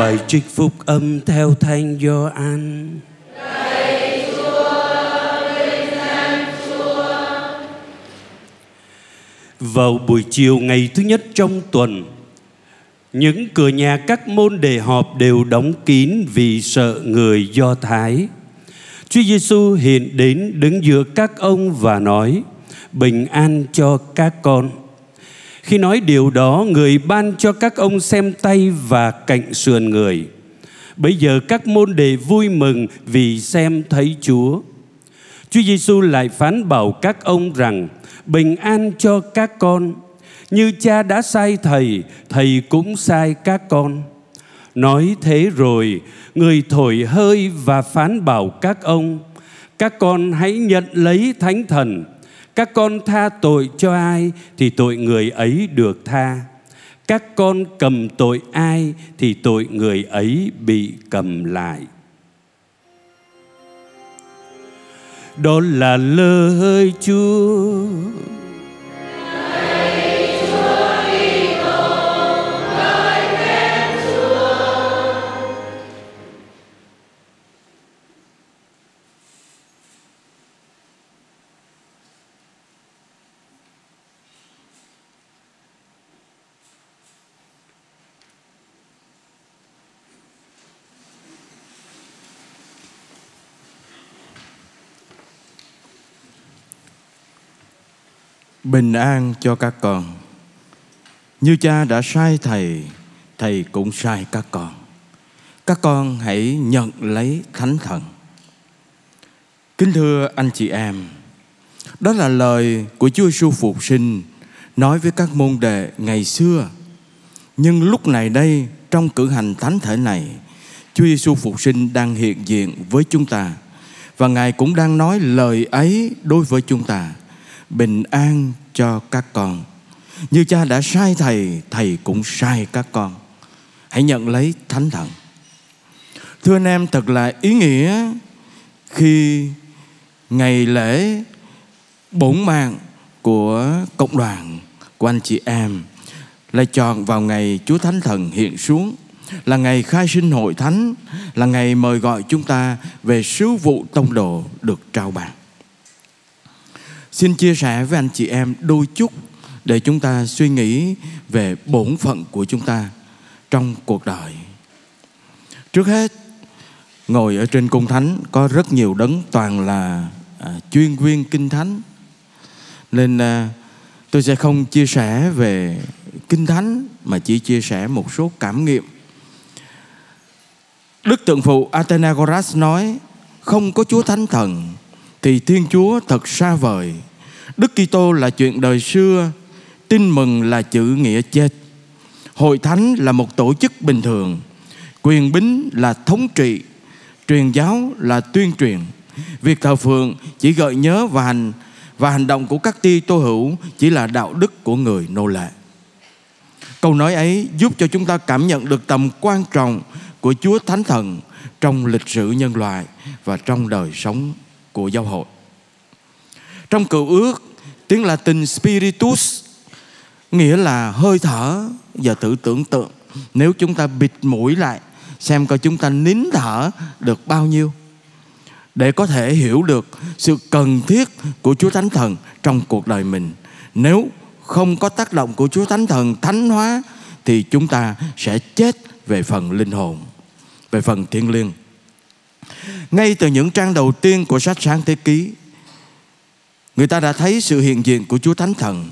Bài trích phúc âm theo Thánh Gioan. Vào buổi chiều ngày thứ nhất trong tuần, những cửa nhà các môn đề họp đều đóng kín vì sợ người Do Thái. Chúa Giêsu hiện đến đứng giữa các ông và nói: Bình an cho các con. Khi nói điều đó, người ban cho các ông xem tay và cạnh sườn người. Bây giờ các môn đề vui mừng vì xem thấy Chúa. Chúa Giêsu lại phán bảo các ông rằng: Bình an cho các con. Như cha đã sai thầy, thầy cũng sai các con. Nói thế rồi, người thổi hơi và phán bảo các ông: Các con hãy nhận lấy thánh thần các con tha tội cho ai thì tội người ấy được tha. Các con cầm tội ai thì tội người ấy bị cầm lại. Đó là lời chúa. Bình an cho các con. Như cha đã sai thầy thầy cũng sai các con. Các con hãy nhận lấy thánh thần. Kính thưa anh chị em, đó là lời của Chúa Giêsu phục sinh, nói với các môn đệ ngày xưa. Nhưng lúc này đây, trong cử hành thánh thể này, Chúa Giêsu phục sinh đang hiện diện với chúng ta. Và Ngài cũng đang nói lời ấy đối với chúng ta bình an cho các con. Như cha đã sai thầy thầy cũng sai các con. Hãy nhận lấy thánh thần thưa anh em, thật là ý nghĩa khi ngày lễ bổn mạng của cộng đoàn của anh chị em lại chọn vào ngày Chúa Thánh Thần hiện xuống, là ngày khai sinh hội thánh, là ngày mời gọi chúng ta về sứ vụ tông đồ được trao bàn Xin chia sẻ với anh chị em đôi chút để chúng ta suy nghĩ về bổn phận của chúng ta trong cuộc đời. Trước hết, ngồi ở trên cung thánh có rất nhiều đấng toàn là à, chuyên viên kinh thánh. Nên à, tôi sẽ không chia sẻ về kinh thánh mà chỉ chia sẻ một số cảm nghiệm. Đức tượng phụ Athenagoras nói không có Chúa Thánh Thần thì Thiên Chúa thật xa vời. Đức Kitô là chuyện đời xưa, tin mừng là chữ nghĩa chết. Hội thánh là một tổ chức bình thường, quyền bính là thống trị, truyền giáo là tuyên truyền. Việc thờ phượng chỉ gợi nhớ và hành và hành động của các ti tô hữu chỉ là đạo đức của người nô lệ. Câu nói ấy giúp cho chúng ta cảm nhận được tầm quan trọng của Chúa Thánh Thần trong lịch sử nhân loại và trong đời sống của giáo hội. Trong cựu ước, tiếng Latin spiritus nghĩa là hơi thở. và tự tưởng tượng nếu chúng ta bịt mũi lại xem coi chúng ta nín thở được bao nhiêu để có thể hiểu được sự cần thiết của Chúa Thánh Thần trong cuộc đời mình. Nếu không có tác động của Chúa Thánh Thần thánh hóa thì chúng ta sẽ chết về phần linh hồn, về phần thiên liêng. Ngay từ những trang đầu tiên của sách sáng thế ký, người ta đã thấy sự hiện diện của Chúa Thánh Thần.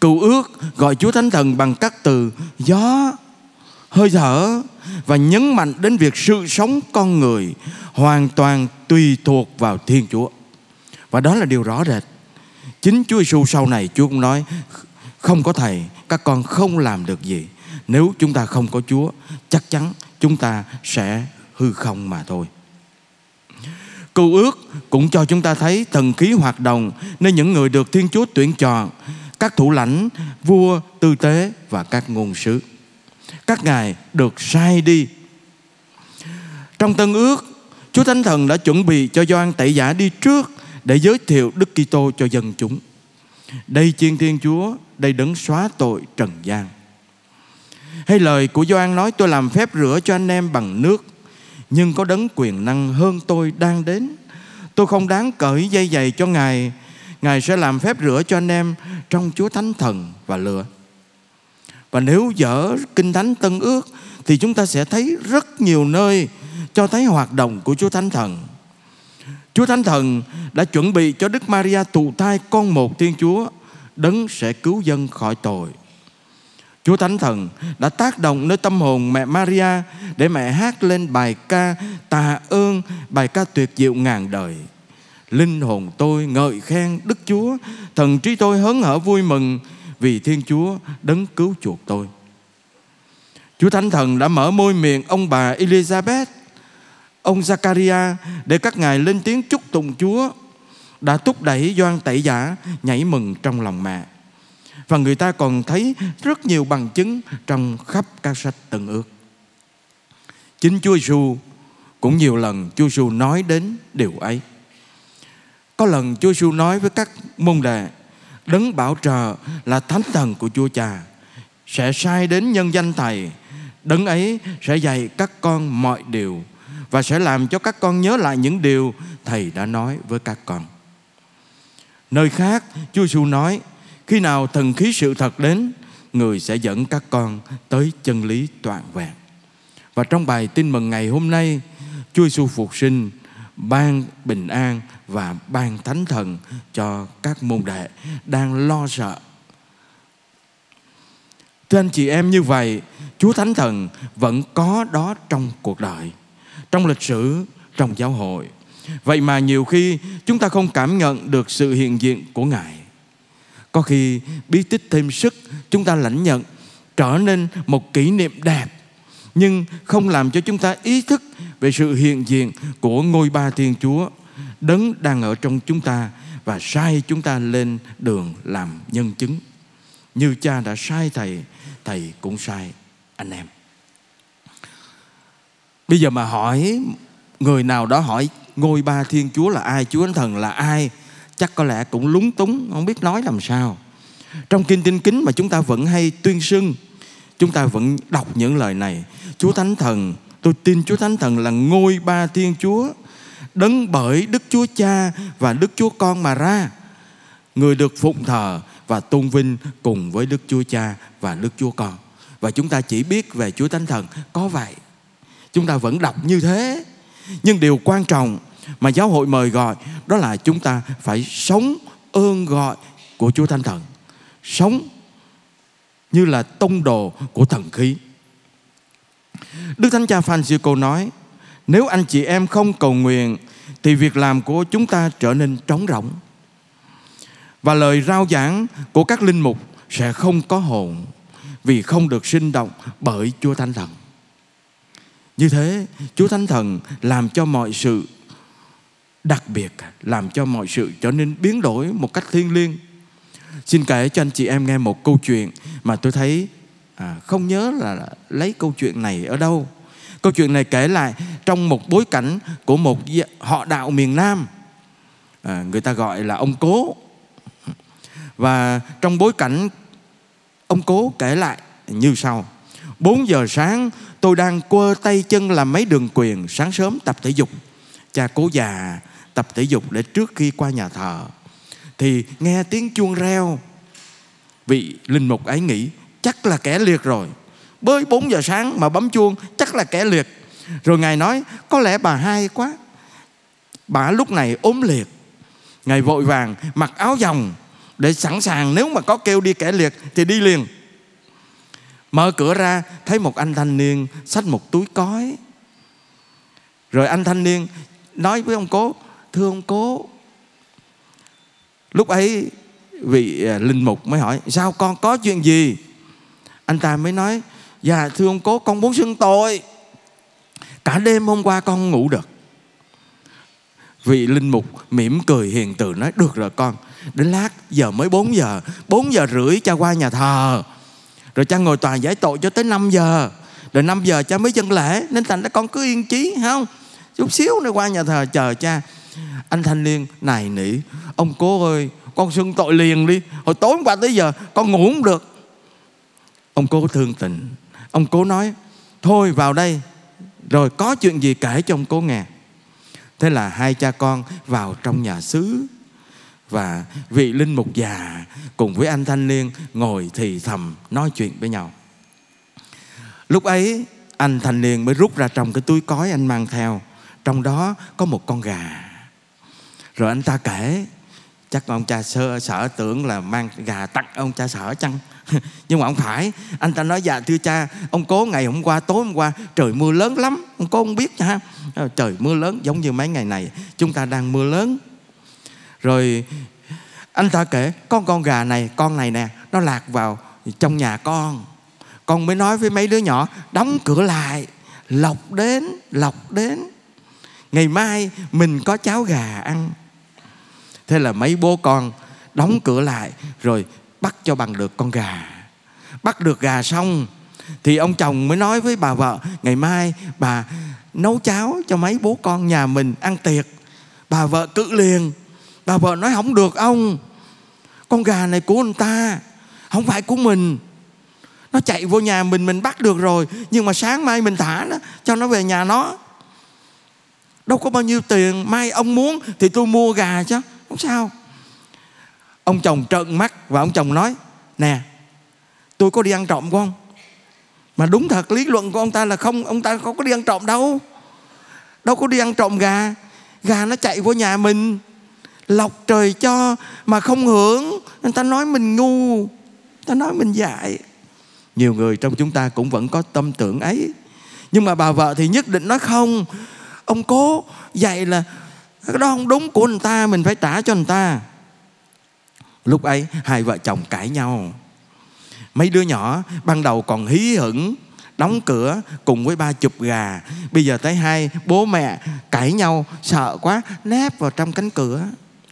Cựu ước gọi Chúa Thánh Thần bằng các từ gió, hơi thở và nhấn mạnh đến việc sự sống con người hoàn toàn tùy thuộc vào Thiên Chúa. Và đó là điều rõ rệt. Chính Chúa Giêsu sau này Chúa cũng nói không có thầy các con không làm được gì. Nếu chúng ta không có Chúa, chắc chắn chúng ta sẽ hư không mà thôi. Cựu ước cũng cho chúng ta thấy thần khí hoạt động nên những người được Thiên Chúa tuyển chọn, các thủ lãnh, vua, tư tế và các ngôn sứ. Các ngài được sai đi. Trong Tân ước, Chúa Thánh Thần đã chuẩn bị cho Gioan Tẩy Giả đi trước để giới thiệu Đức Kitô cho dân chúng. Đây chiên Thiên Chúa, đây đấng xóa tội trần gian. Hay lời của Gioan nói tôi làm phép rửa cho anh em bằng nước nhưng có đấng quyền năng hơn tôi đang đến. Tôi không đáng cởi dây giày cho Ngài. Ngài sẽ làm phép rửa cho anh em Trong Chúa Thánh Thần và lửa. Và nếu dở Kinh Thánh Tân Ước, Thì chúng ta sẽ thấy rất nhiều nơi Cho thấy hoạt động của Chúa Thánh Thần. Chúa Thánh Thần đã chuẩn bị cho Đức Maria thụ thai con một Thiên Chúa, Đấng sẽ cứu dân khỏi tội. Chúa Thánh Thần đã tác động nơi tâm hồn mẹ Maria để mẹ hát lên bài ca tạ ơn, bài ca tuyệt diệu ngàn đời. Linh hồn tôi ngợi khen Đức Chúa, thần trí tôi hớn hở vui mừng vì Thiên Chúa đấng cứu chuộc tôi. Chúa Thánh Thần đã mở môi miệng ông bà Elizabeth, ông Zakaria để các ngài lên tiếng chúc tụng Chúa, đã thúc đẩy Doan Tẩy Giả nhảy mừng trong lòng mẹ. Và người ta còn thấy rất nhiều bằng chứng trong khắp các sách tận ước. Chính Chúa Giêsu cũng nhiều lần Chúa Giêsu nói đến điều ấy. Có lần Chúa Giêsu nói với các môn đệ, Đấng bảo trợ là thánh thần của Chúa Cha, Sẽ sai đến nhân danh Thầy Đấng ấy sẽ dạy các con mọi điều Và sẽ làm cho các con nhớ lại những điều Thầy đã nói với các con Nơi khác, Chúa Giêsu nói khi nào thần khí sự thật đến Người sẽ dẫn các con tới chân lý toàn vẹn Và trong bài tin mừng ngày hôm nay Chúa Giêsu phục sinh ban bình an và ban thánh thần cho các môn đệ đang lo sợ. Thưa anh chị em như vậy, Chúa Thánh Thần vẫn có đó trong cuộc đời, trong lịch sử, trong giáo hội. Vậy mà nhiều khi chúng ta không cảm nhận được sự hiện diện của Ngài. Có khi bí tích thêm sức, chúng ta lãnh nhận, trở nên một kỷ niệm đẹp. Nhưng không làm cho chúng ta ý thức về sự hiện diện của ngôi ba thiên chúa. Đấng đang ở trong chúng ta và sai chúng ta lên đường làm nhân chứng. Như cha đã sai thầy thầy cũng sai anh em. Bây giờ mà hỏi, người nào đó hỏi ngôi ba thiên chúa là ai, chúa thánh thần là ai? Chắc có lẽ cũng lúng túng, không biết nói làm sao. Trong kinh tinh kính mà chúng ta vẫn hay tuyên xưng, chúng ta vẫn đọc những lời này. Chúa thánh thần, tôi tin chúa thánh thần là ngôi ba thiên chúa, đấng bởi đức chúa cha và đức chúa con mà ra. Người được phụng thờ và tôn vinh cùng với đức chúa cha và đức chúa con. Và chúng ta chỉ biết về chúa thánh thần, có vậy. Chúng ta vẫn đọc như thế. Nhưng điều quan trọng mà giáo hội mời gọi đó là chúng ta phải sống ơn gọi của Chúa Thánh Thần. Sống như là tông đồ của thần khí. Đức Thánh Cha Francisco nói, nếu anh chị em không cầu nguyện thì việc làm của chúng ta trở nên trống rỗng. Và lời rao giảng của các linh mục sẽ không có hồn vì không được sinh động bởi Chúa Thánh Thần. Như thế, Chúa Thánh Thần làm cho mọi sự đặc biệt làm cho mọi sự trở nên biến đổi một cách thiêng liêng. Xin kể cho anh chị em nghe một câu chuyện mà tôi thấy à, không nhớ là lấy câu chuyện này ở đâu. Câu chuyện này kể lại trong một bối cảnh của một họ đạo miền nam. À, người ta gọi là ông cố. Và trong bối cảnh ông cố kể lại như sau. 4 giờ sáng tôi đang quơ tay chân làm mấy đường quyền sáng sớm tập thể dục. Cha cố già tập thể dục để trước khi qua nhà thờ. Thì nghe tiếng chuông reo, vị linh mục ấy nghĩ, chắc là kẻ liệt rồi. Bơi 4 giờ sáng mà bấm chuông, chắc là kẻ liệt. Rồi ngài nói, có lẽ bà hay quá. Bà lúc này ốm liệt. Ngài vội vàng mặc áo dòng để sẵn sàng nếu mà có kêu đi kẻ liệt thì đi liền. Mở cửa ra, thấy một anh thanh niên xách một túi cói. Rồi anh thanh niên nói với ông cố thương cố. Lúc ấy vị à, linh mục mới hỏi, sao con có chuyện gì? Anh ta mới nói dạ thưa ông cố con muốn xưng tội. Cả đêm hôm qua con ngủ được. Vị linh mục mỉm cười hiền từ nói, được rồi con, đến lát giờ mới 4 giờ 4 giờ rưỡi cha qua nhà thờ. Rồi cha ngồi tòa giải tội cho tới 5 giờ. Rồi 5 giờ cha mới dân lễ, nên thành ra con cứ yên chí không? Chút xíu nữa qua nhà thờ chờ cha anh thanh niên này nỉ. Ông cố ơi, con xưng tội liền đi. Hồi tối qua tới giờ, con ngủ không được. Ông cố thương tình. Ông cố nói, Thôi vào đây, Rồi có chuyện gì kể cho ông cố nghe. Thế là hai cha con vào trong nhà xứ. Và vị linh mục già Cùng với anh thanh niên Ngồi thì thầm nói chuyện với nhau. Lúc ấy, anh thanh niên mới rút ra trong cái túi cói anh mang theo. Trong đó có một con gà. Rồi anh ta kể, Chắc ông cha sơ sợ tưởng là mang gà tặng ông cha sợ chăng? Nhưng mà không phải. Anh ta nói dạ thưa cha, Ông cố ngày hôm qua, tối hôm qua, Trời mưa lớn lắm, Ông cố không biết nha ờ, Trời mưa lớn, giống như mấy ngày này, Chúng ta đang mưa lớn. Rồi anh ta kể, Con con gà này, con này nè, Nó lạc vào trong nhà con. Con mới nói với mấy đứa nhỏ, đóng cửa lại, lọc đến lọc đến. Ngày mai mình có cháo gà ăn thế là mấy bố con đóng cửa lại, rồi bắt cho bằng được con gà. Bắt được gà xong, thì ông chồng mới nói với bà vợ, ngày mai bà nấu cháo cho mấy bố con nhà mình ăn tiệc. Bà vợ cự liền. Bà vợ nói, không được ông, con gà này của anh ta không phải của mình. Nó chạy vô nhà mình mình bắt được rồi, nhưng mà sáng mai mình thả nó, cho nó về nhà nó. Đâu có bao nhiêu tiền, mai ông muốn thì tôi mua gà chứ không sao. Ông chồng trợn mắt và ông chồng nói, nè, tôi có đi ăn trộm không mà đúng thật, lý luận của ông ta là không, ông ta không có đi ăn trộm đâu. Đâu có đi ăn trộm gà. Gà nó chạy vô nhà mình, lọc trời cho mà không hưởng. Người ta nói mình ngu, người ta nói mình dại. Nhiều người trong chúng ta cũng vẫn có tâm tưởng ấy. Nhưng mà bà vợ thì nhất định nói không. Ông cố dạy là cái đó không đúng của người ta, mình phải trả cho người ta. Lúc ấy, hai vợ chồng cãi nhau. Mấy đứa nhỏ ban đầu còn hí hửng, đóng cửa cùng với ba chục gà. Bây giờ tới hai bố mẹ cãi nhau, sợ quá, nép vào trong cánh cửa.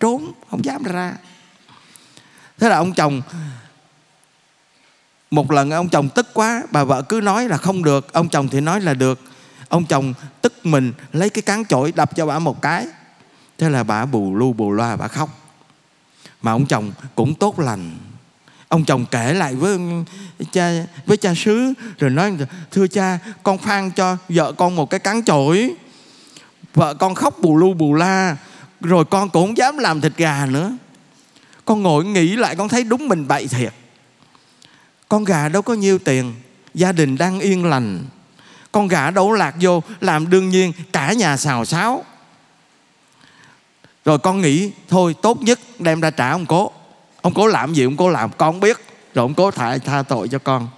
Trốn, không dám ra. Thế là ông chồng, một lần ông chồng tức quá, bà vợ cứ nói là không được, ông chồng thì nói là được. Ông chồng tức mình, lấy cái cán chổi đập cho bà một cái thế là bà bù lu bù loa, bà khóc. Mà ông chồng cũng tốt lành. Ông chồng kể lại với cha với cha xứ, rồi nói, thưa cha, con phan cho vợ con một cái cán chổi. Vợ con khóc bù lu bù la, rồi con cũng không dám làm thịt gà nữa. Con ngồi nghĩ lại, con thấy đúng mình bậy thiệt. Con gà đâu có nhiêu tiền, gia đình đang yên lành. Con gà đâu lạc vô, làm đương nhiên cả nhà xào xáo rồi con nghĩ, thôi, tốt nhất đem ra trả ông cố. Ông cố làm gì ông cố làm, con không biết. Rồi ông cố tha tha tội cho con.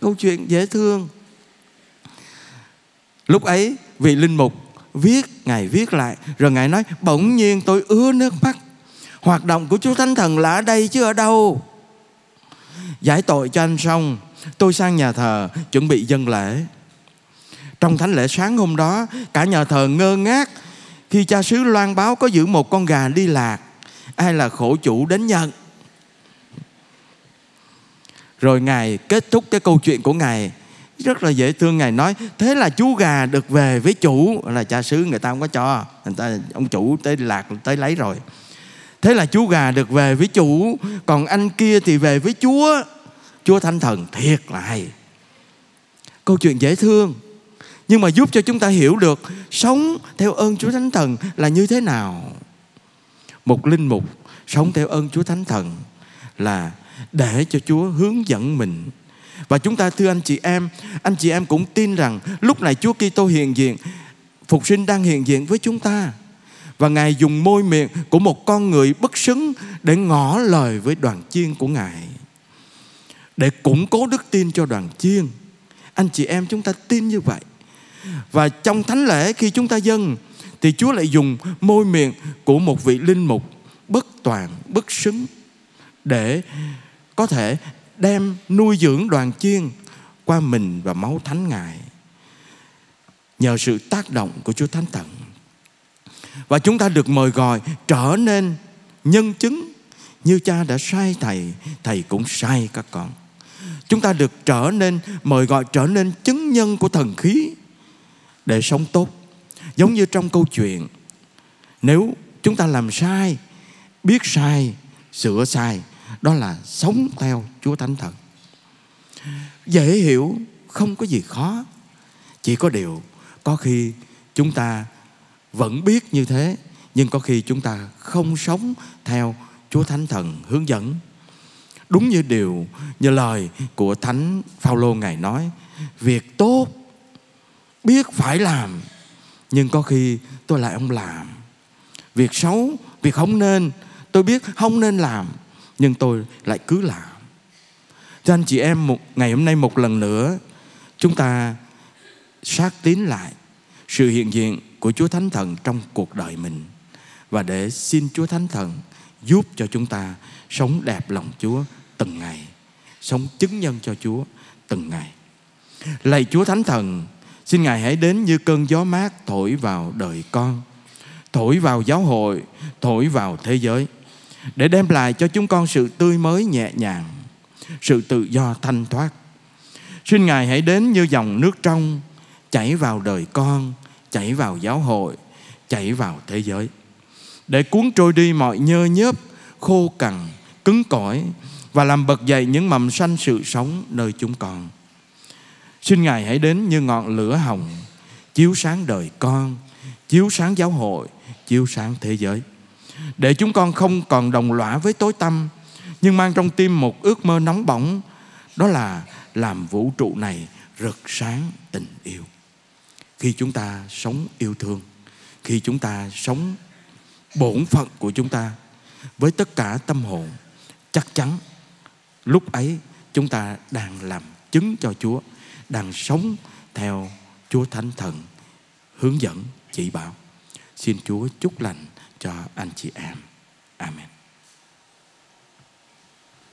Câu chuyện dễ thương. Lúc ấy, vị linh mục viết, ngài viết lại, rồi ngài nói, bỗng nhiên tôi ứa nước mắt. Hoạt động của chúa thánh thần là ở đây chứ ở đâu? Giải tội cho anh xong, tôi sang nhà thờ chuẩn bị dân lễ. Trong thánh lễ sáng hôm đó, cả nhà thờ ngơ ngác khi cha xứ loan báo có giữ một con gà đi lạc, ai là khổ chủ đến nhận? Rồi ngài kết thúc cái câu chuyện của ngài. Rất là dễ thương, ngài nói, thế là chú gà được về với chủ. Là cha xứ người ta không có cho, người ta, ông chủ tới lạc, tới lấy rồi. Thế là chú gà được về với chủ, còn anh kia thì về với chúa. Chúa thánh thần, thiệt là hay. Câu chuyện dễ thương nhưng mà giúp cho chúng ta hiểu được sống theo ơn chúa thánh thần là như thế nào một linh mục sống theo ơn chúa thánh thần là để cho chúa hướng dẫn mình và chúng ta, thưa anh chị em, anh chị em cũng tin rằng lúc này chúa kitô hiện diện, phục sinh đang hiện diện với chúng ta và Ngài dùng môi miệng của một con người bất xứng để ngỏ lời với đoàn chiên của Ngài. Để củng cố đức tin cho đoàn chiên. Anh chị em, chúng ta tin như vậy. Và trong thánh lễ khi chúng ta dâng thì Chúa lại dùng môi miệng của một vị linh mục bất toàn, bất xứng để có thể đem nuôi dưỡng đoàn chiên qua mình và máu thánh Ngài. Nhờ sự tác động của Chúa Thánh Thần và chúng ta được mời gọi trở nên nhân chứng như cha đã sai thầy thầy cũng sai các con. Chúng ta được trở nên mời gọi trở nên chứng nhân của thần khí để sống tốt giống như trong câu chuyện nếu chúng ta làm sai biết sai sửa sai đó là sống theo chúa thánh thần dễ hiểu không có gì khó chỉ có điều có khi chúng ta vẫn biết như thế nhưng có khi chúng ta không sống theo Chúa Thánh Thần hướng dẫn. Đúng như điều như lời của Thánh Phaolô ngài nói, việc tốt biết phải làm nhưng có khi tôi lại không làm. Việc xấu, việc không nên, tôi biết không nên làm nhưng tôi lại cứ làm. Cho anh chị em một ngày hôm nay một lần nữa chúng ta sát tín lại sự hiện diện của Chúa Thánh Thần trong cuộc đời mình và để xin Chúa Thánh Thần giúp cho chúng ta sống đẹp lòng Chúa từng ngày, sống chứng nhân cho Chúa từng ngày. Lạy Chúa Thánh Thần, xin Ngài hãy đến như cơn gió mát thổi vào đời con, thổi vào giáo hội, thổi vào thế giới để đem lại cho chúng con sự tươi mới nhẹ nhàng, sự tự do thanh thoát. Xin Ngài hãy đến như dòng nước trong chảy vào đời con, chảy vào giáo hội, chảy vào thế giới để cuốn trôi đi mọi nhơ nhớp, khô cằn, cứng cỏi và làm bật dậy những mầm xanh sự sống nơi chúng con. Xin Ngài hãy đến như ngọn lửa hồng, chiếu sáng đời con, chiếu sáng giáo hội, chiếu sáng thế giới. Để chúng con không còn đồng lõa với tối tâm nhưng mang trong tim một ước mơ nóng bỏng, đó là làm vũ trụ này rực sáng tình yêu. Khi chúng ta sống yêu thương, khi chúng ta sống bổn phận của chúng ta với tất cả tâm hồn chắc chắn lúc ấy chúng ta đang làm chứng cho Chúa đang sống theo Chúa Thánh Thần, hướng dẫn, chỉ bảo. Xin Chúa chúc lành cho anh chị em. Amen.